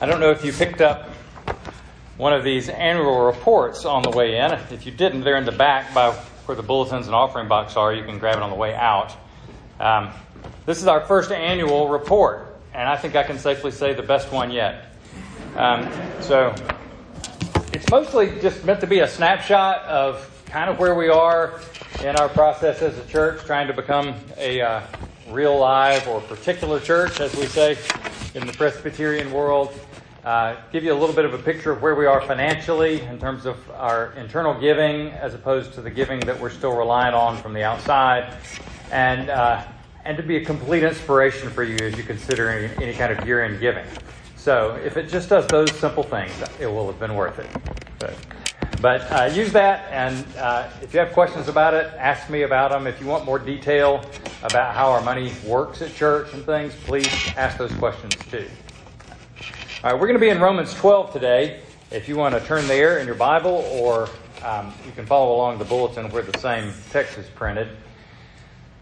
I don't know if you picked up one of these annual reports on the way in. If you didn't, they're in the back by where the bulletins and offering box are. You can grab it on the way out. Um, this is our first annual report, and I think I can safely say the best one yet. Um, so it's mostly just meant to be a snapshot of kind of where we are in our process as a church, trying to become a uh, real live or particular church, as we say in the Presbyterian world. Uh, give you a little bit of a picture of where we are financially in terms of our internal giving as opposed to the giving that we're still reliant on from the outside. And, uh, and to be a complete inspiration for you as you consider any, any kind of year end giving. So if it just does those simple things, it will have been worth it. But, uh, use that, and uh, if you have questions about it, ask me about them. If you want more detail about how our money works at church and things, please ask those questions too. All right, we're going to be in Romans 12 today. If you want to turn there in your Bible, or um, you can follow along the bulletin where the same text is printed.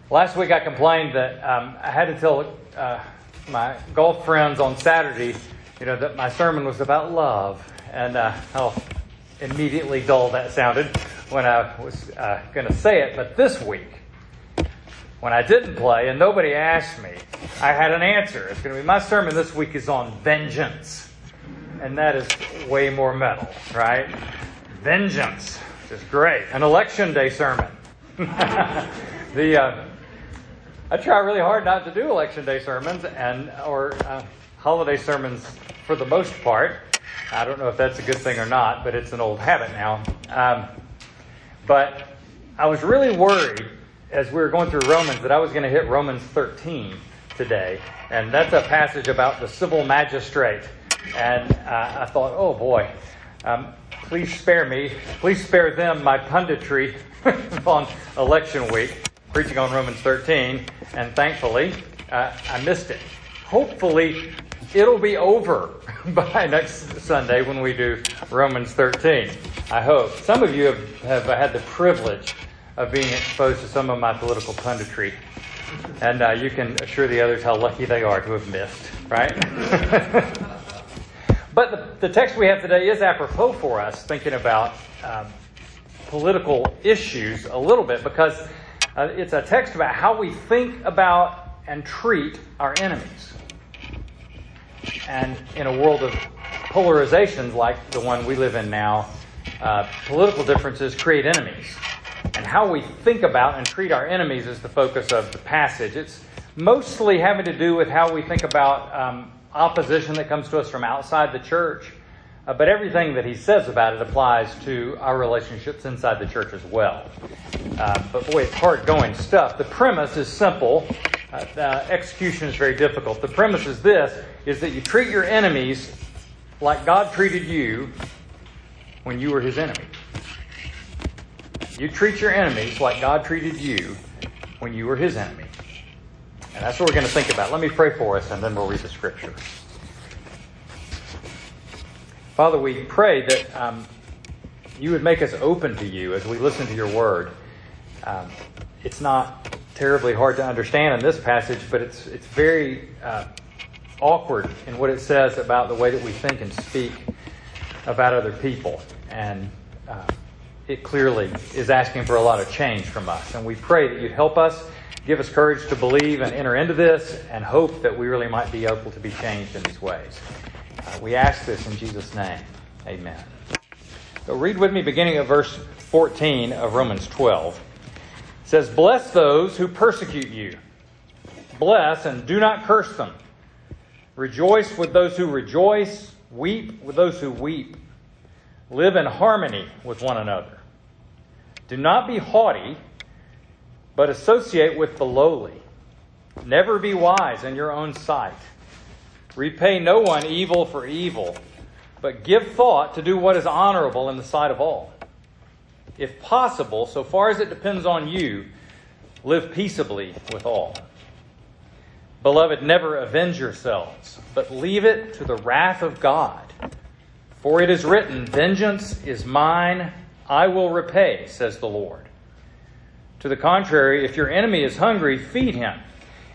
Last week I complained that um, I had to tell uh, my golf friends on Saturday, you know, that my sermon was about love, and uh, how immediately dull that sounded when I was uh, going to say it. But this week, when I didn't play and nobody asked me, I had an answer. It's going to be my sermon this week is on vengeance. And that is way more metal, right? Vengeance is great. An election day sermon. the uh, I try really hard not to do election day sermons and or uh, holiday sermons for the most part. I don't know if that's a good thing or not, but it's an old habit now. Um, but I was really worried as we were going through Romans that I was going to hit Romans 13 today. And that's a passage about the civil magistrate. And uh, I thought, oh boy, um, please spare me. Please spare them my punditry on election week, preaching on Romans 13. And thankfully, uh, I missed it. Hopefully, it'll be over by next Sunday when we do Romans 13. I hope. Some of you have, have had the privilege of being exposed to some of my political punditry. And uh, you can assure the others how lucky they are to have missed, right? but the, the, text we have today is apropos for us, thinking about um, political issues a little bit, because uh, it's a text about how we think about and treat our enemies. And in a world of polarizations like the one we live in now, uh, political differences create enemies and how we think about and treat our enemies is the focus of the passage. It's mostly having to do with how we think about um, opposition that comes to us from outside the church. Uh, but everything that he says about it applies to our relationships inside the church as well. Uh, but boy, it's hard going stuff. The premise is simple. Uh, execution is very difficult. The premise is this: is that you treat your enemies like God treated you when you were His enemy. You treat your enemies like God treated you when you were his enemy. And that's what we're going to think about. Let me pray for us, and then we'll read the scripture. Father, we pray that um, you would make us open to you as we listen to your word. Um, it's not terribly hard to understand in this passage, but it's, it's very uh, awkward in what it says about the way that we think and speak about other people. And uh, it clearly is asking for a lot of change from us. And we pray that you'd help us, give us courage to believe and enter into this, and hope that we really might be able to be changed in these ways. Uh, we ask this in Jesus' name. Amen. So read with me beginning at verse 14 of Romans 12. It says, Bless those who persecute you. Bless and do not curse them. Rejoice with those who rejoice. Weep with those who weep. Live in harmony with one another. Do not be haughty, but associate with the lowly. Never be wise in your own sight. Repay no one evil for evil, but give thought to do what is honorable in the sight of all. If possible, so far as it depends on you, live peaceably with all. Beloved, never avenge yourselves, but leave it to the wrath of God. For it is written, Vengeance is mine I will repay, says the Lord. To the contrary, if your enemy is hungry, feed him.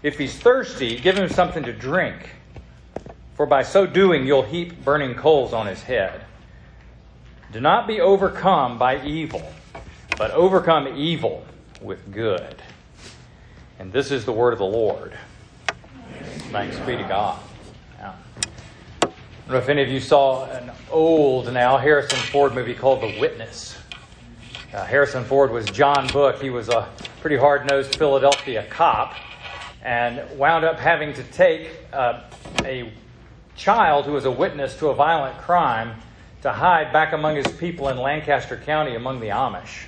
If he's thirsty, give him something to drink. for by so doing you'll heap burning coals on his head. Do not be overcome by evil, but overcome evil with good. And this is the word of the Lord. Thanks be to God. I don't know if any of you saw an old now Harrison Ford movie called The Witness. Uh, Harrison Ford was John Book. He was a pretty hard nosed Philadelphia cop and wound up having to take uh, a child who was a witness to a violent crime to hide back among his people in Lancaster County among the Amish.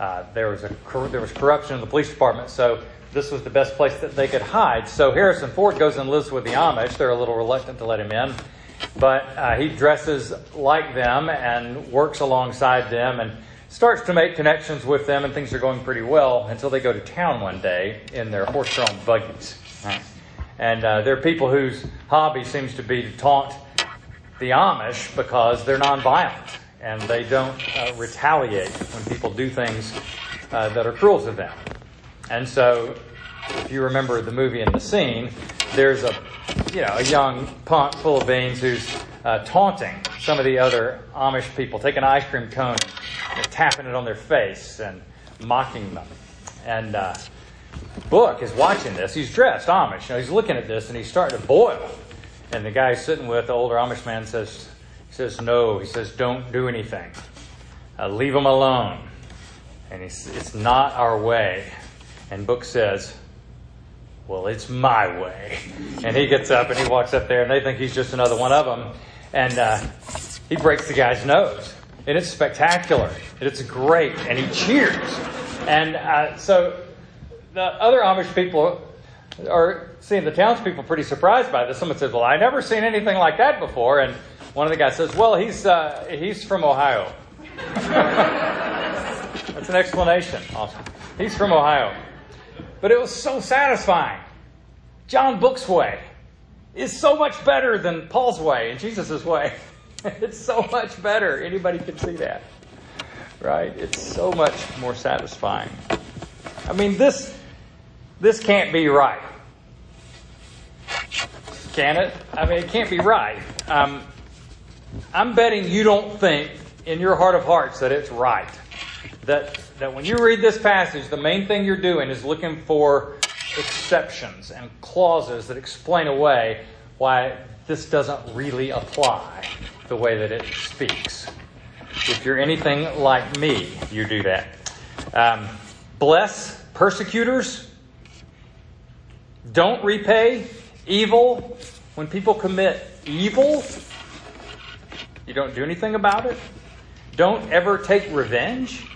Uh, there was a there was corruption in the police department, so this was the best place that they could hide. So Harrison Ford goes and lives with the Amish. They're a little reluctant to let him in, but uh, he dresses like them and works alongside them and starts to make connections with them, and things are going pretty well until they go to town one day in their horse-drawn buggies. Right. And uh, there are people whose hobby seems to be to taunt the Amish because they're nonviolent and they don't uh, retaliate when people do things uh, that are cruel to them. And so, if you remember the movie and the scene, there's a you know a young punk full of beans who's uh, taunting some of the other Amish people, taking an ice cream cone, and tapping it on their face, and mocking them. And uh, Book is watching this. He's dressed Amish. You know, he's looking at this and he's starting to boil. And the guy sitting with the older Amish man says, he says, no. He says, don't do anything. Uh, leave him alone. And it's not our way. And Book says, well, it's my way. And he gets up and he walks up there and they think he's just another one of them. And uh, he breaks the guy's nose. And it's spectacular. And it's great. And he cheers. And uh, so the other Amish people are seeing the townspeople pretty surprised by this. Someone says, "Well, I never seen anything like that before," and one of the guys says, "Well, he's uh, he's from Ohio." That's an explanation. Awesome. He's from Ohio, but it was so satisfying. John Book's way is so much better than Paul's way and Jesus' way. it's so much better. Anybody can see that, right? It's so much more satisfying. I mean, this this can't be right. Can it? I mean, it can't be right. Um, I'm betting you don't think in your heart of hearts that it's right. That, that when you read this passage, the main thing you're doing is looking for exceptions and clauses that explain away why this doesn't really apply the way that it speaks. If you're anything like me, you do that. Um, bless persecutors don't repay evil when people commit evil. You don't do anything about it. Don't ever take revenge.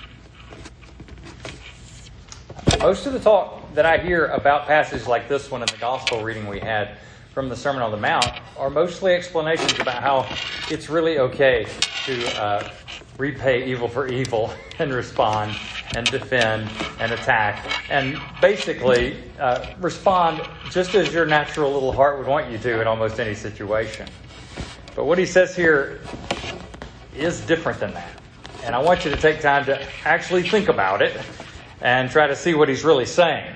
Most of the talk that I hear about passages like this one in the gospel reading we had from the Sermon on the Mount are mostly explanations about how it's really okay to uh, repay evil for evil and respond and defend and attack and basically uh, respond just as your natural little heart would want you to in almost any situation. But what he says here is different than that. And I want you to take time to actually think about it and try to see what he's really saying.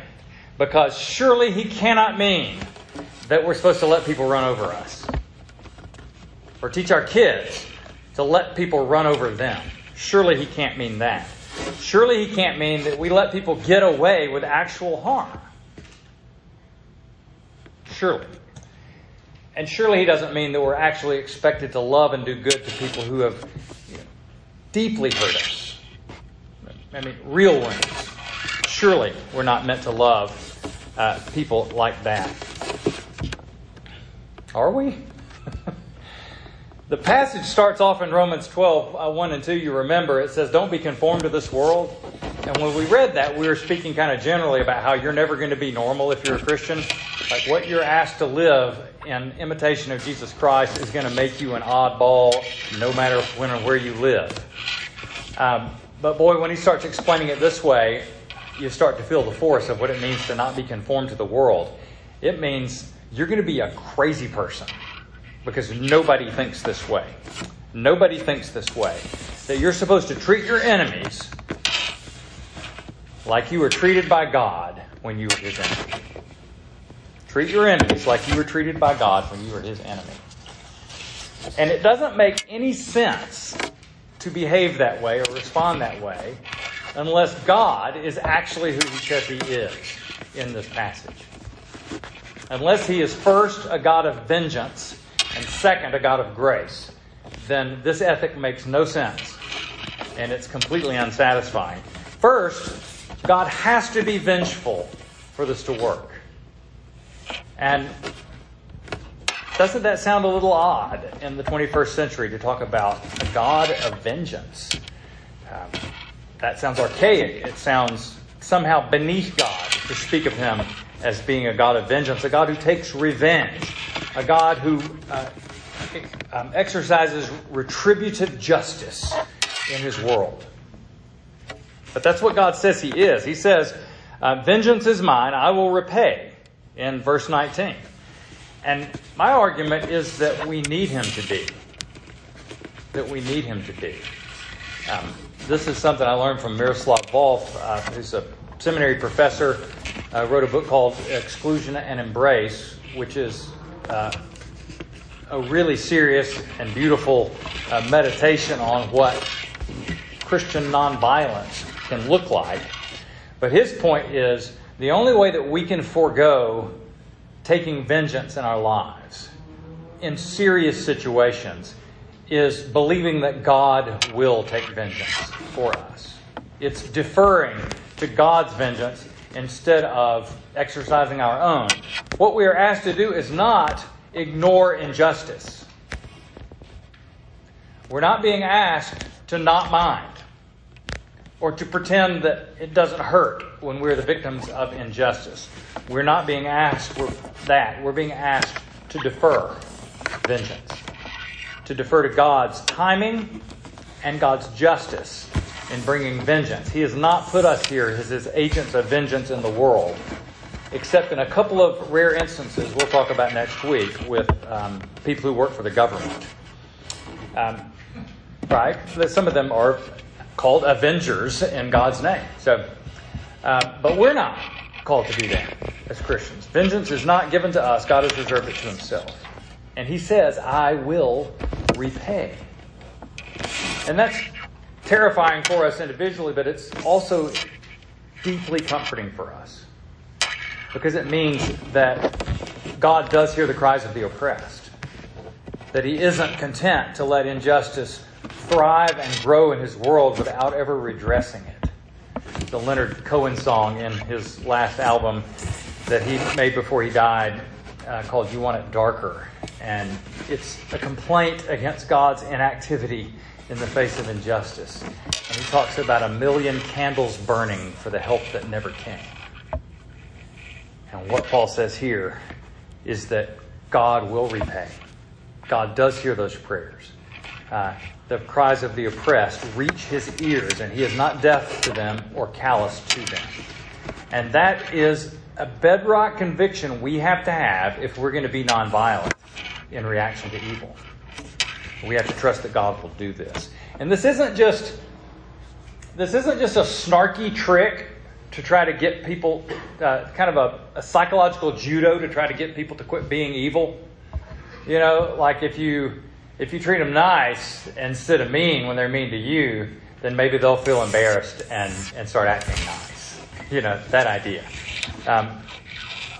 Because surely he cannot mean that we're supposed to let people run over us or teach our kids to let people run over them. Surely he can't mean that. Surely he can't mean that we let people get away with actual harm. Surely. And surely he doesn't mean that we're actually expected to love and do good to people who have you know, deeply hurt us. I mean, real ones. Surely we're not meant to love uh, people like that. Are we? The passage starts off in Romans 12, uh, 1 and 2. You remember it says, Don't be conformed to this world. And when we read that, we were speaking kind of generally about how you're never going to be normal if you're a Christian. Like what you're asked to live in imitation of Jesus Christ is going to make you an oddball no matter when or where you live. Um, but boy, when he starts explaining it this way, you start to feel the force of what it means to not be conformed to the world. It means you're going to be a crazy person because nobody thinks this way. Nobody thinks this way. That you're supposed to treat your enemies like you were treated by God when you were his enemy. Treat your enemies like you were treated by God when you were his enemy. And it doesn't make any sense to behave that way or respond that way unless God is actually who he says he is in this passage. Unless he is first a God of vengeance and second a God of grace, then this ethic makes no sense and it's completely unsatisfying. First, God has to be vengeful for this to work. And doesn't that sound a little odd in the 21st century to talk about a God of vengeance? Um, that sounds archaic. It sounds somehow beneath God to speak of him as being a God of vengeance, a God who takes revenge, a God who uh, um, exercises retributive justice in his world. But that's what God says he is. He says, uh, Vengeance is mine, I will repay, in verse 19. And my argument is that we need him to be. That we need him to be. Um, this is something I learned from Miroslav Volf, uh, who's a seminary professor, uh, wrote a book called Exclusion and Embrace, which is uh, a really serious and beautiful uh, meditation on what Christian nonviolence can look like. But his point is the only way that we can forego taking vengeance in our lives in serious situations is believing that God will take vengeance for us. It's deferring to God's vengeance instead of exercising our own. What we are asked to do is not ignore injustice. We're not being asked to not mind or to pretend that it doesn't hurt when we're the victims of injustice. We're not being asked for that. We're being asked to defer vengeance, to defer to God's timing and God's justice in bringing vengeance. He has not put us here as his agents of vengeance in the world, except in a couple of rare instances we'll talk about next week with um, people who work for the government. Um, right? Some of them are called avengers in God's name. So, uh, but we're not called to do that as Christians. Vengeance is not given to us. God has reserved it to Himself, and He says, "I will repay." And that's terrifying for us individually, but it's also deeply comforting for us because it means that God does hear the cries of the oppressed. That He isn't content to let injustice thrive and grow in his world without ever redressing it. The Leonard Cohen song in his last album that he made before he died uh, called You Want It Darker. And it's a complaint against God's inactivity in the face of injustice. And he talks about a million candles burning for the help that never came. And what Paul says here is that God will repay. God does hear those prayers. Uh, the cries of the oppressed reach his ears, and he is not deaf to them or callous to them. And that is a bedrock conviction we have to have if we're going to be nonviolent in reaction to evil. We have to trust that God will do this. And this isn't just this isn't just a snarky trick to try to get people, uh, kind of a, a psychological judo to try to get people to quit being evil. You know, like if you if you treat them nice instead of mean when they're mean to you, then maybe they'll feel embarrassed and, and start acting nice. You know, that idea. Um,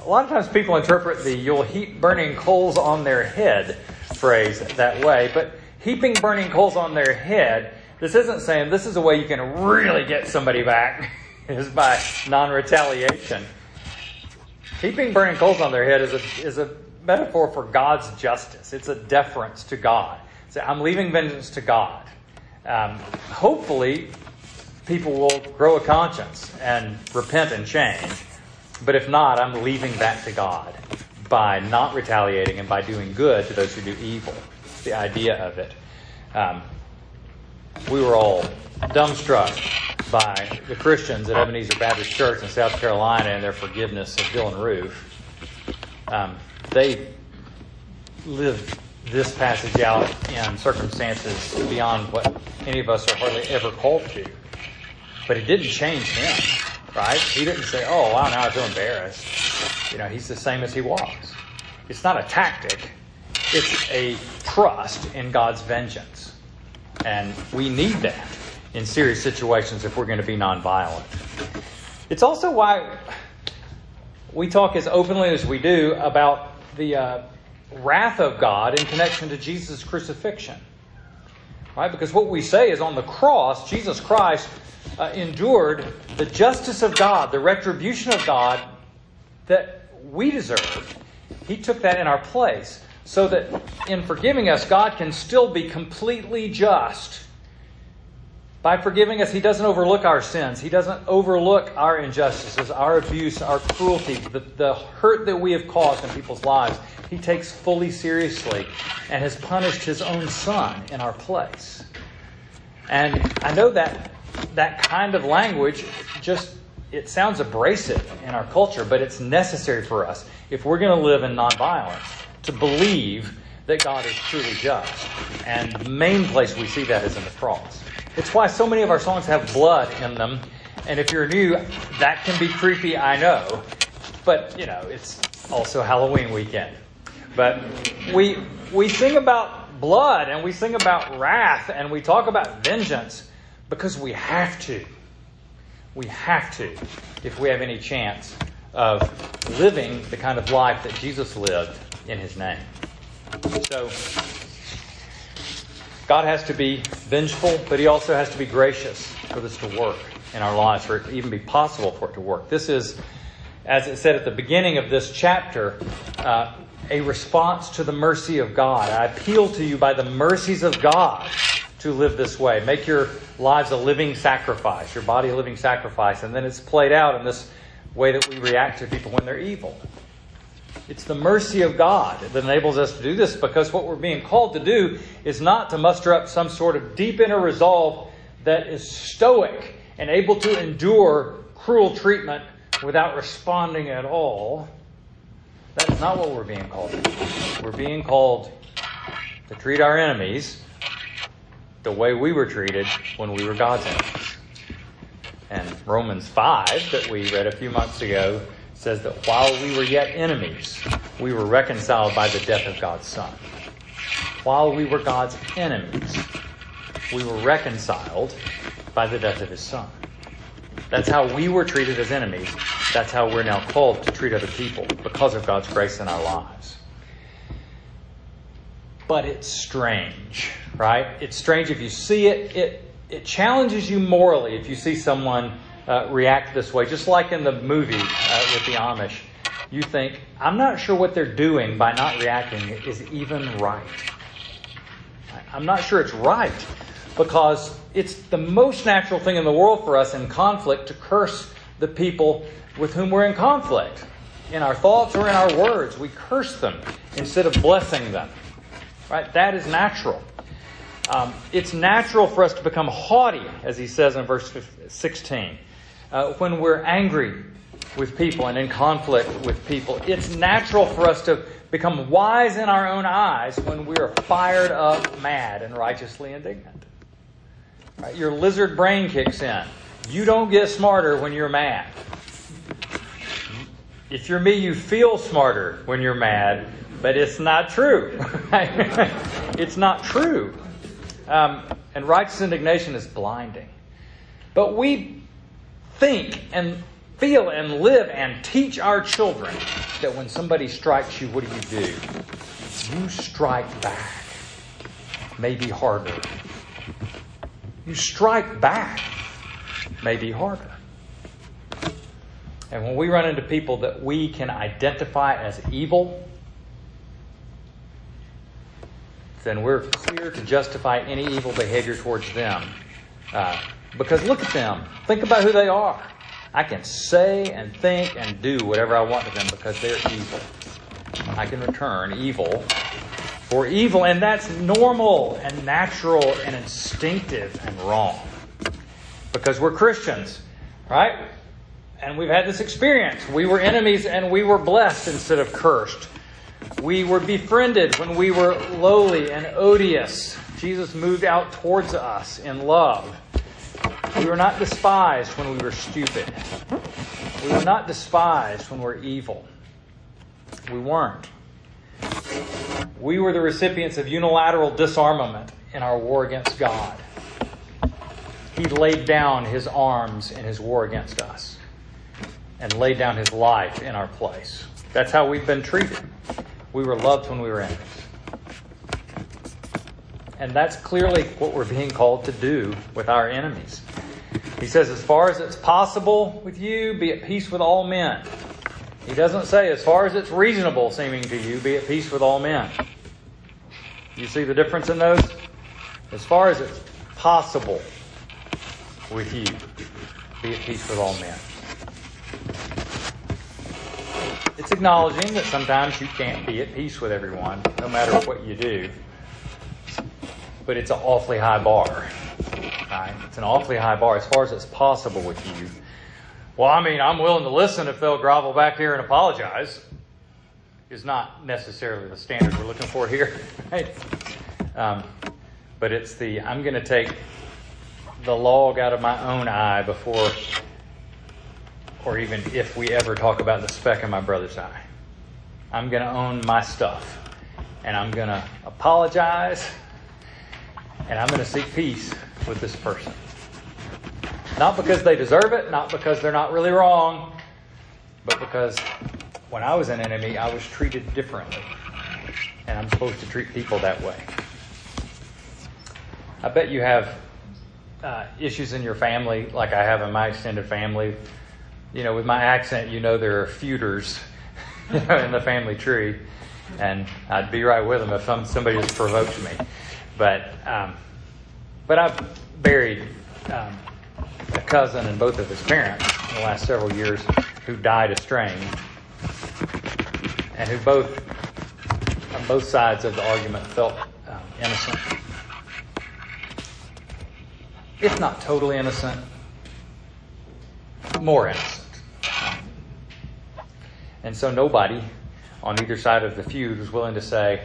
a lot of times people interpret the you'll heap burning coals on their head phrase that way, but heaping burning coals on their head, this isn't saying this is a way you can really get somebody back, is by non retaliation. Heaping burning coals on their head is a, is a metaphor for God's justice. It's a deference to God. So I'm leaving vengeance to God. Um, hopefully, people will grow a conscience and repent and change. But if not, I'm leaving that to God by not retaliating and by doing good to those who do evil. It's The idea of it. Um, we were all dumbstruck by the Christians at Ebenezer Baptist Church in South Carolina and their forgiveness of Dylann Roof. Um, they lived this passage out in circumstances beyond what any of us are hardly ever called to. But it didn't change him, right? He didn't say, oh, wow, now I feel embarrassed. You know, he's the same as he was. It's not a tactic, it's a trust in God's vengeance. And we need that in serious situations if we're going to be nonviolent. It's also why we talk as openly as we do about the uh, wrath of God in connection to Jesus' crucifixion. Right? Because what we say is on the cross, Jesus Christ uh, endured the justice of God, the retribution of God that we deserved. He took that in our place so that in forgiving us, God can still be completely just. By forgiving us, He doesn't overlook our sins. He doesn't overlook our injustices, our abuse, our cruelty, the, the hurt that we have caused in people's lives. He takes fully seriously and has punished His own Son in our place. And I know that that kind of language just it sounds abrasive in our culture, but it's necessary for us if we're going to live in nonviolence to believe that God is truly just. And the main place we see that is in the cross. It's why so many of our songs have blood in them. And if you're new, that can be creepy, I know. But, you know, it's also Halloween weekend. But we we sing about blood and we sing about wrath and we talk about vengeance because we have to. We have to if we have any chance of living the kind of life that Jesus lived in his name. So, God has to be vengeful, but he also has to be gracious for this to work in our lives, for it to even be possible for it to work. This is, as it said at the beginning of this chapter, uh, a response to the mercy of God. I appeal to you by the mercies of God to live this way. Make your lives a living sacrifice, your body a living sacrifice. And then it's played out in this way that we react to people when they're evil. It's the mercy of God that enables us to do this because what we're being called to do is not to muster up some sort of deep inner resolve that is stoic and able to endure cruel treatment without responding at all. That's not what we're being called to do. We're being called to treat our enemies the way we were treated when we were God's enemies. And Romans 5, that we read a few months ago, says that while we were yet enemies, we were reconciled by the death of God's Son. While we were God's enemies, we were reconciled by the death of His Son. That's how we were treated as enemies. That's how we're now called to treat other people because of God's grace in our lives. But it's strange, right? It's strange if you see it. It, it challenges you morally if you see someone uh, react this way. Just like in the movie uh, with the Amish, you think, I'm not sure what they're doing by not reacting is even right. I'm not sure it's right because it's the most natural thing in the world for us in conflict to curse the people with whom we're in conflict. In our thoughts or in our words, we curse them instead of blessing them. Right? That is natural. Um, it's natural for us to become haughty, as he says in verse 16 uh, when we're angry with people and in conflict with people. It's natural for us to become wise in our own eyes when we are fired up, mad, and righteously indignant. Right? Your lizard brain kicks in. You don't get smarter when you're mad. If you're me, you feel smarter when you're mad, but it's not true. it's not true. Um, and righteous indignation is blinding. But we think and feel and live and teach our children that when somebody strikes you, what do you do? You strike back, maybe harder. You strike back, maybe harder. And when we run into people that we can identify as evil, then we're clear to justify any evil behavior towards them. Uh, because look at them. Think about who they are. I can say and think and do whatever I want to them because they're evil. I can return evil for evil, and that's normal and natural and instinctive and wrong. Because we're Christians, right? And we've had this experience. We were enemies and we were blessed instead of cursed. We were befriended when we were lowly and odious. Jesus moved out towards us in love. We were not despised when we were stupid. We were not despised when we were evil. We weren't. We were the recipients of unilateral disarmament in our war against God. He laid down his arms in his war against us and laid down his life in our place. That's how we've been treated. We were loved when we were enemies. And that's clearly what we're being called to do with our enemies. He says, as far as it's possible with you, be at peace with all men. He doesn't say, as far as it's reasonable seeming to you, be at peace with all men. You see the difference in those? As far as it's possible with you, be at peace with all men. It's acknowledging that sometimes you can't be at peace with everyone, no matter what you do. But it's an awfully high bar. Right? It's an awfully high bar as far as it's possible with you. Well, I mean, I'm willing to listen if they'll grovel back here and apologize. Is not necessarily the standard we're looking for here, right? Um, but it's the I'm going to take the log out of my own eye before, or even if we ever talk about the speck in my brother's eye. I'm going to own my stuff, and I'm going to apologize, and I'm going to seek peace with this person. Not because they deserve it, not because they're not really wrong, but because when I was an enemy, I was treated differently. And I'm supposed to treat people that way. I bet you have uh, issues in your family, like I have in my extended family. You know, with my accent, you know there are feuders you know, in the family tree, and I'd be right with them if some, somebody just provoked me. But um, but I've buried um, a cousin and both of his parents in the last several years who died estranged, and who both on both sides of the argument felt um, innocent if not totally innocent, more innocent. And so nobody on either side of the feud was willing to say,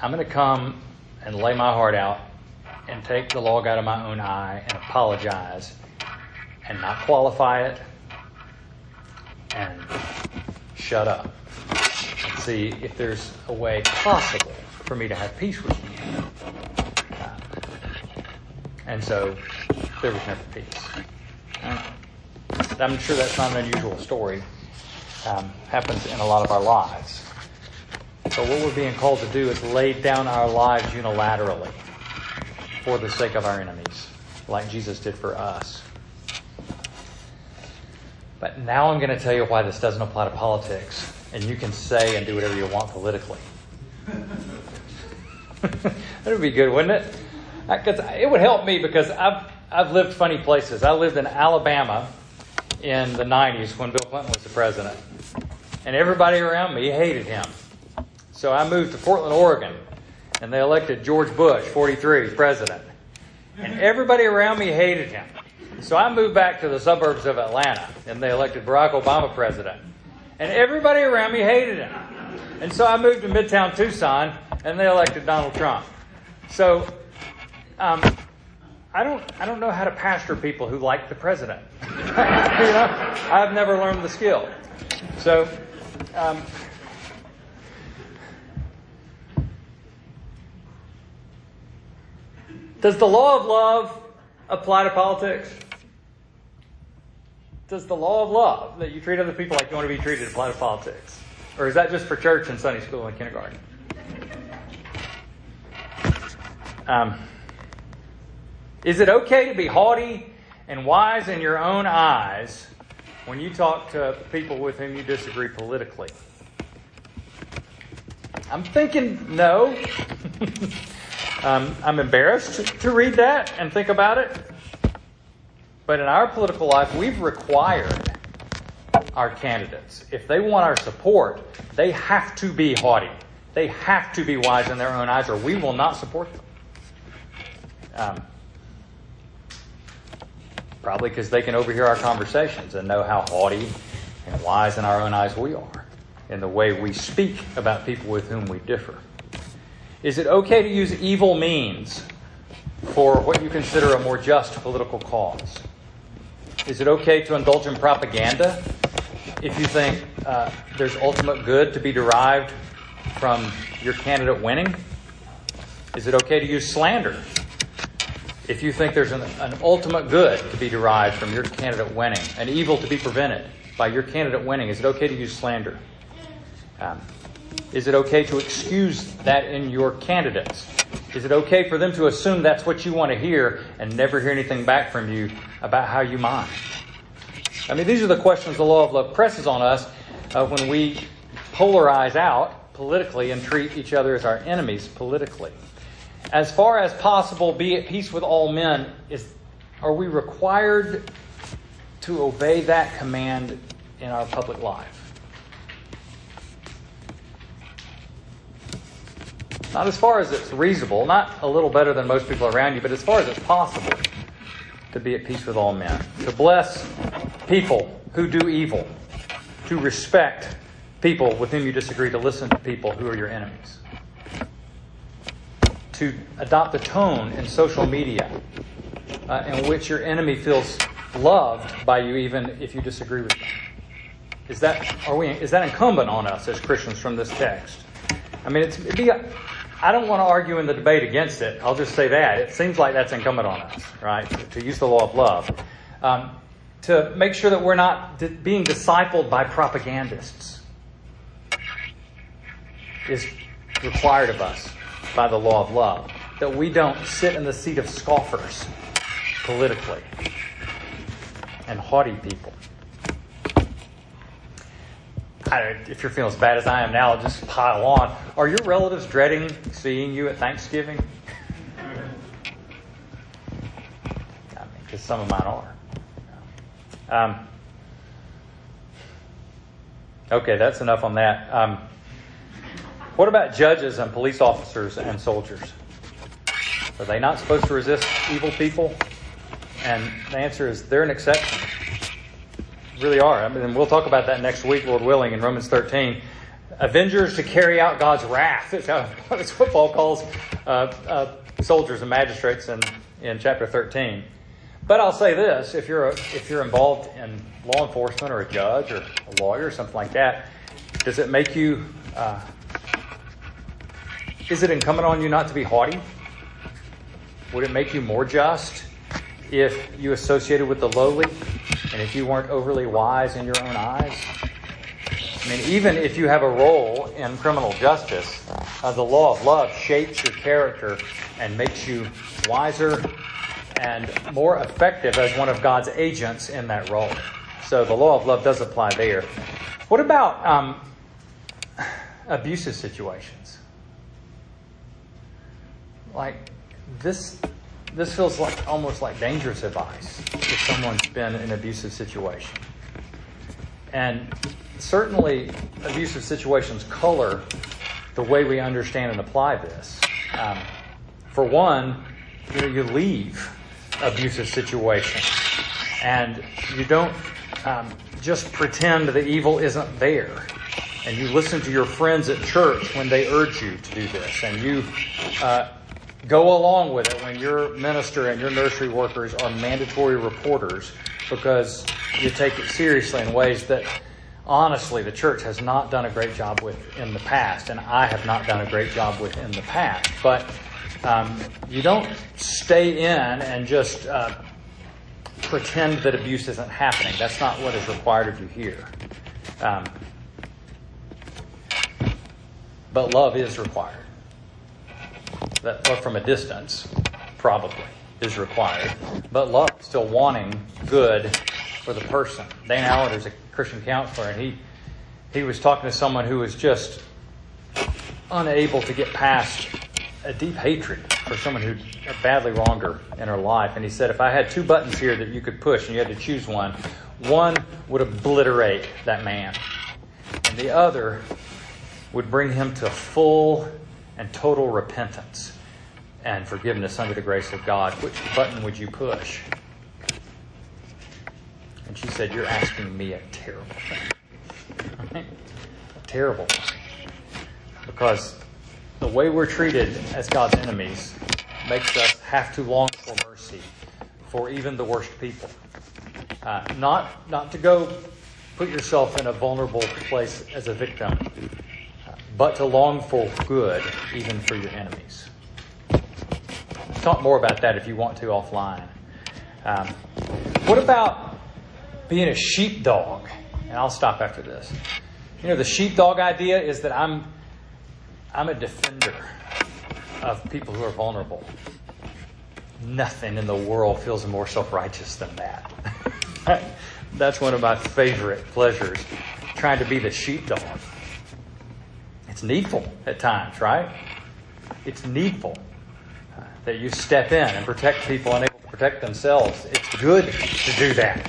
I'm going to come and lay my heart out and take the log out of my own eye and apologize and not qualify it and shut up and see if there's a way possible for me to have peace with you. And so there was never peace. I'm sure that's not an unusual story. Um, happens in a lot of our lives. So, what we're being called to do is lay down our lives unilaterally for the sake of our enemies, like Jesus did for us. But now I'm going to tell you why this doesn't apply to politics, and you can say and do whatever you want politically. that would be good, wouldn't it? Because it would help me because I've I've lived funny places. I lived in Alabama in the '90s when Bill Clinton was the president, and everybody around me hated him. So I moved to Portland, Oregon, and they elected George Bush, 43, president, and everybody around me hated him. So I moved back to the suburbs of Atlanta, and they elected Barack Obama president, and everybody around me hated him. And so I moved to Midtown Tucson, and they elected Donald Trump. So um, I don't, I don't know how to pastor people who like the president. you know, I've never learned the skill. So, um, does the law of love apply to politics? Does the law of love that you treat other people like you want to be treated apply to politics? Or is that just for church and Sunday school and kindergarten? Um, is it okay to be haughty and wise in your own eyes when you talk to people with whom you disagree politically? I'm thinking no. um, I'm embarrassed to read that and think about it. But in our political life, we've required our candidates, if they want our support, they have to be haughty. They have to be wise in their own eyes, or we will not support them. Um, Probably because they can overhear our conversations and know how haughty and wise in our own eyes we are in the way we speak about people with whom we differ. Is it okay to use evil means for what you consider a more just political cause? Is it okay to indulge in propaganda if you think uh, there's ultimate good to be derived from your candidate winning? Is it okay to use slander? If you think there's an, an ultimate good to be derived from your candidate winning, an evil to be prevented by your candidate winning, is it okay to use slander? Um, is it okay to excuse that in your candidates? Is it okay for them to assume that's what you want to hear and never hear anything back from you about how you mind? I mean, these are the questions the law of love presses on us uh, when we polarize out politically and treat each other as our enemies politically. As far as possible, be at peace with all men. Is, are we required to obey that command in our public life? Not as far as it's reasonable, not a little better than most people around you, but as far as it's possible to be at peace with all men. To bless people who do evil. To respect people with whom you disagree. To listen to people who are your enemies. To adopt a tone in social media uh, in which your enemy feels loved by you even if you disagree with them. Is that, are we, is that incumbent on us as Christians from this text? I mean, it's, be I don't want to argue in the debate against it. I'll just say that. It seems like that's incumbent on us, right? To use the law of love. Um, to make sure that we're not di- being discipled by propagandists is required of us by the law of love. That we don't sit in the seat of scoffers politically and haughty people. If you're feeling as bad as I am now, just pile on. Are your relatives dreading seeing you at Thanksgiving? I mean, because some of mine are. Um, okay, that's enough on that. Um, what about judges and police officers and soldiers? Are they not supposed to resist evil people? And the answer is they're an exception really are. I mean, we'll talk about that next week, Lord willing, in Romans 13. Avengers to carry out God's wrath. It's how what Paul calls uh, uh, soldiers and magistrates in, in chapter 13. But I'll say this: if you're a, if you're involved in law enforcement or a judge or a lawyer or something like that, does it make you? Uh, is it incumbent on you not to be haughty? Would it make you more just if you associated with the lowly and if you weren't overly wise in your own eyes? I mean, even if you have a role in criminal justice, uh, the law of love shapes your character and makes you wiser and more effective as one of God's agents in that role. So the law of love does apply there. What about um, abusive situations? Like this this feels like almost like dangerous advice if someone's been in an abusive situation. And certainly, abusive situations color the way we understand and apply this. Um, for one, you, know, you leave abusive situations, and you don't um, just pretend the evil isn't there. And you listen to your friends at church when they urge you to do this, and you uh, Go along with it when your minister and your nursery workers are mandatory reporters because you take it seriously in ways that honestly the church has not done a great job with in the past, and I have not done a great job with in the past. But um, you don't stay in and just uh, pretend that abuse isn't happening. That's not what is required of you here. Um, but love is required that love from a distance probably is required, but love still wanting good for the person. Dan Allender is a Christian counselor, and he he was talking to someone who was just unable to get past a deep hatred for someone who badly wronged her in her life. And he said, if I had two buttons here that you could push and you had to choose one, one would obliterate that man, and the other would bring him to full and total repentance and forgiveness under the grace of God, which button would you push? And she said, You're asking me a terrible thing. terrible thing. Because the way we're treated as God's enemies makes us have to long for mercy for even the worst people. Uh, not, not to go put yourself in a vulnerable place as a victim, but to long for good, even for your enemies. Talk more about that if you want to offline. Um, what about being a sheepdog? And I'll stop after this. You know, the sheepdog idea is that I'm, I'm a defender of people who are vulnerable. Nothing in the world feels more self righteous than that. That's one of my favorite pleasures, trying to be the sheepdog. It's needful at times, right? It's needful that you step in and protect people unable to protect themselves. It's good to do that.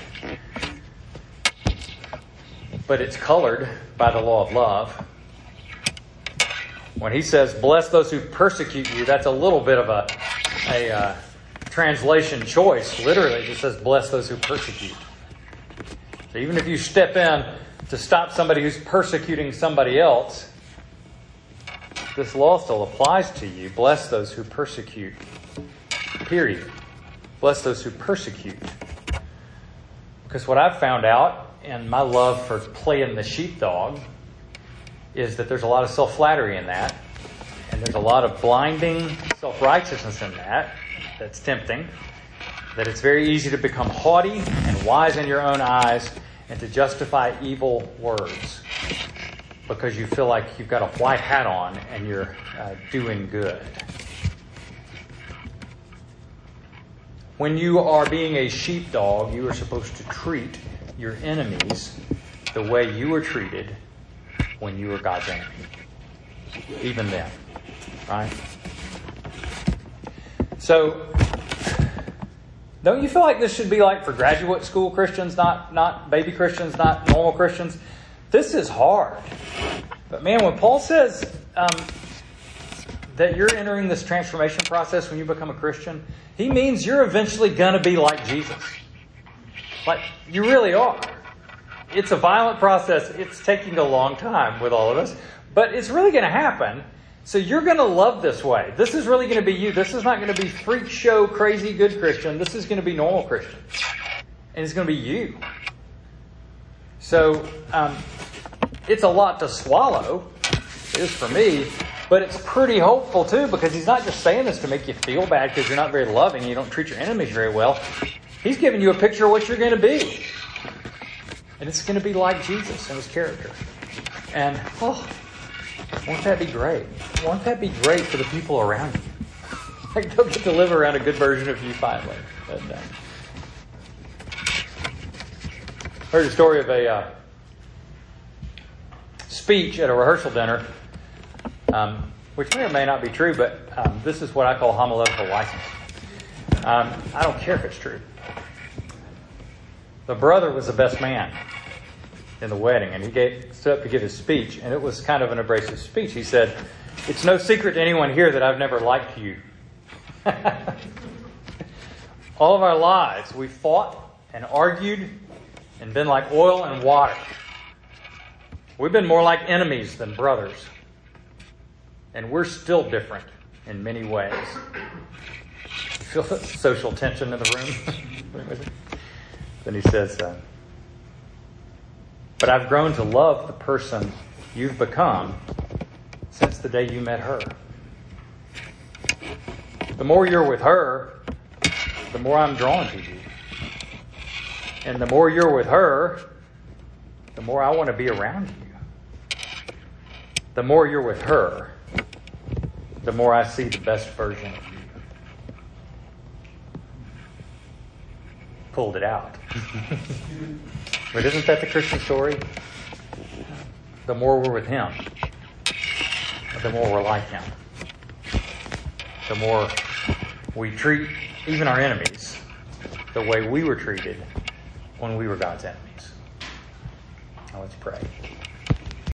But it's colored by the law of love. When he says, bless those who persecute you, that's a little bit of a, a uh, translation choice. Literally, it just says, bless those who persecute. So even if you step in to stop somebody who's persecuting somebody else, this law still applies to you. Bless those who persecute. Period. Bless those who persecute. Because what I've found out in my love for playing the sheepdog is that there's a lot of self flattery in that, and there's a lot of blinding self righteousness in that that's tempting. That it's very easy to become haughty and wise in your own eyes and to justify evil words because you feel like you've got a white hat on and you're uh, doing good. When you are being a sheepdog, you are supposed to treat your enemies the way you were treated when you were God's enemy. Even then. Right? So, don't you feel like this should be like for graduate school Christians, not, not baby Christians, not normal Christians? This is hard. But man, when Paul says um, that you're entering this transformation process when you become a Christian, he means you're eventually going to be like Jesus. Like, you really are. It's a violent process. It's taking a long time with all of us, but it's really going to happen. So you're going to love this way. This is really going to be you. This is not going to be freak show, crazy good Christian. This is going to be normal Christian. And it's going to be you. So um, it's a lot to swallow. It is for me. But it's pretty hopeful too because he's not just saying this to make you feel bad because you're not very loving you don't treat your enemies very well. He's giving you a picture of what you're going to be. And it's going to be like Jesus and his character. And, oh, won't that be great? Won't that be great for the people around you? Like they'll get to live around a good version of you finally. Uh, heard a story of a uh, speech at a rehearsal dinner, um, which may or may not be true, but um, this is what I call homiletical license. Um, I don't care if it's true. The brother was the best man in the wedding, and he gave, stood up to give his speech, and it was kind of an abrasive speech. He said, It's no secret to anyone here that I've never liked you. All of our lives, we fought and argued and been like oil and water. We've been more like enemies than brothers. And we're still different in many ways. You feel the social tension in the room? then he says, uh, But I've grown to love the person you've become since the day you met her. The more you're with her, the more I'm drawn to you. And the more you're with her, the more I want to be around you. The more you're with her, the more I see the best version of you. Pulled it out. but isn't that the Christian story? The more we're with Him, the more we're like Him. The more we treat even our enemies the way we were treated when we were God's enemies. Now let's pray.